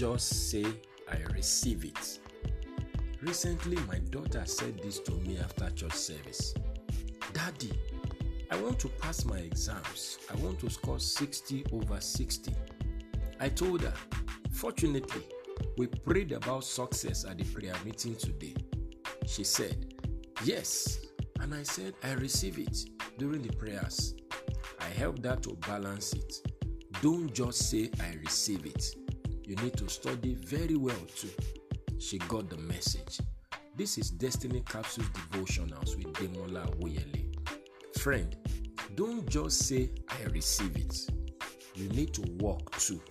just say, I receive it. Recently, my daughter said this to me after church service Daddy, I want to pass my exams. I want to score 60 over 60. I told her, Fortunately, we prayed about success at the prayer meeting today. She said, Yes. And I said, I receive it during the prayers. I helped her to balance it. Don't just say, I receive it. You need to study very well too. She got the message. This is Destiny Capsules Devotionals with Demola Woyele. Friend, don't just say, I receive it. You need to walk too.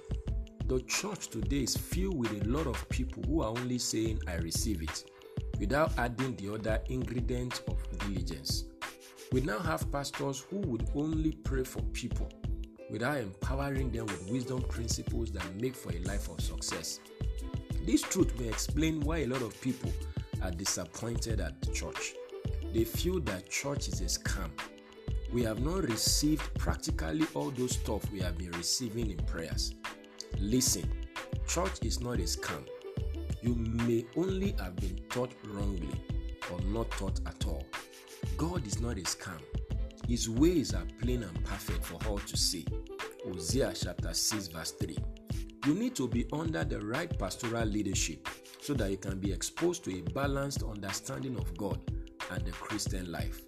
The church today is filled with a lot of people who are only saying, I receive it, without adding the other ingredients of diligence. We now have pastors who would only pray for people without empowering them with wisdom principles that make for a life of success. This truth may explain why a lot of people are disappointed at the church. They feel that church is a scam. We have not received practically all those stuff we have been receiving in prayers. Listen, church is not a scam. You may only have been taught wrongly or not taught at all. God is not a scam. His ways are plain and perfect for all to see. Hosea chapter 6, verse 3. You need to be under the right pastoral leadership so that you can be exposed to a balanced understanding of God and the Christian life.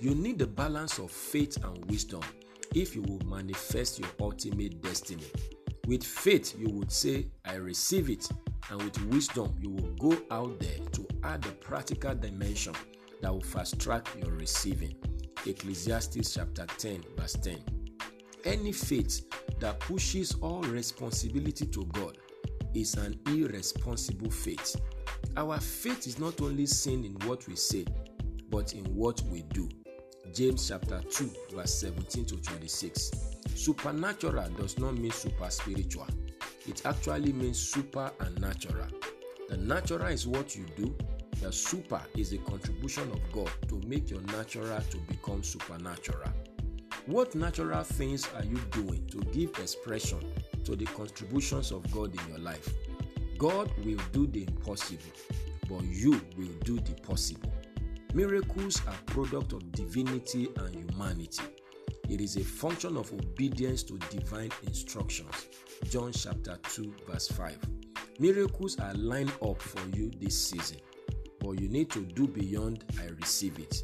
You need the balance of faith and wisdom if you will manifest your ultimate destiny. With faith, you would say, I receive it, and with wisdom, you will go out there to add a practical dimension that will fast track your receiving. Ecclesiastes chapter 10, verse 10. Any faith that pushes all responsibility to God is an irresponsible faith. Our faith is not only seen in what we say, but in what we do. James chapter 2, verse 17 to 26. Supernatural does not mean super spiritual, it actually means super and natural. The natural is what you do, the super is the contribution of God to make your natural to become supernatural. What natural things are you doing to give expression to the contributions of God in your life? God will do the impossible, but you will do the possible. Miracles are product of divinity and humanity. It is a function of obedience to divine instructions. John chapter 2, verse 5. Miracles are lined up for you this season, but you need to do beyond I receive it.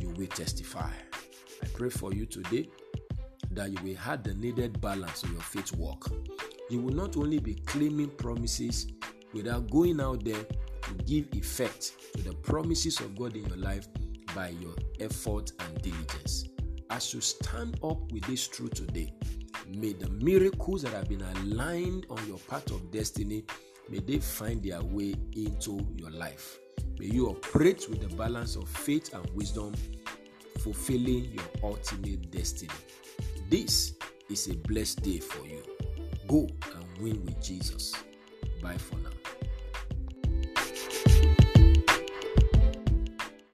You will testify. I pray for you today that you will have the needed balance of your faith walk. You will not only be claiming promises without going out there to give effect to the promises of God in your life by your effort and diligence as you stand up with this truth today, may the miracles that have been aligned on your path of destiny, may they find their way into your life. May you operate with the balance of faith and wisdom, fulfilling your ultimate destiny. This is a blessed day for you. Go and win with Jesus. Bye for now.